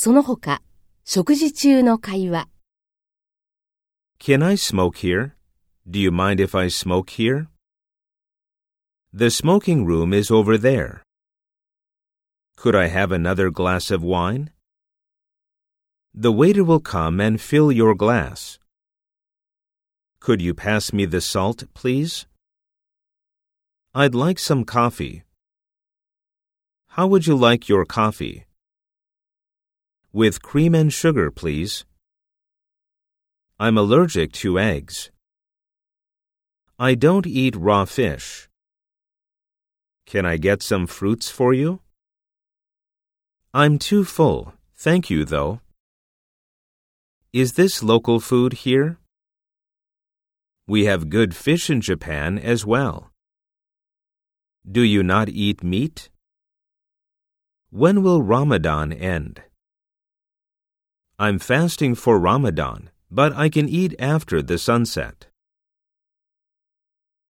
その他、食事中の会話。 Can I smoke here? Do you mind if I smoke here? The smoking room is over there. Could I have another glass of wine? The waiter will come and fill your glass. Could you pass me the salt, please? I'd like some coffee. How would you like your coffee? With cream and sugar, please. I'm allergic to eggs. I don't eat raw fish. Can I get some fruits for you? I'm too full. Thank you, though. Is this local food here? We have good fish in Japan as well. Do you not eat meat? When will Ramadan end? I'm fasting for Ramadan, but I can eat after the sunset.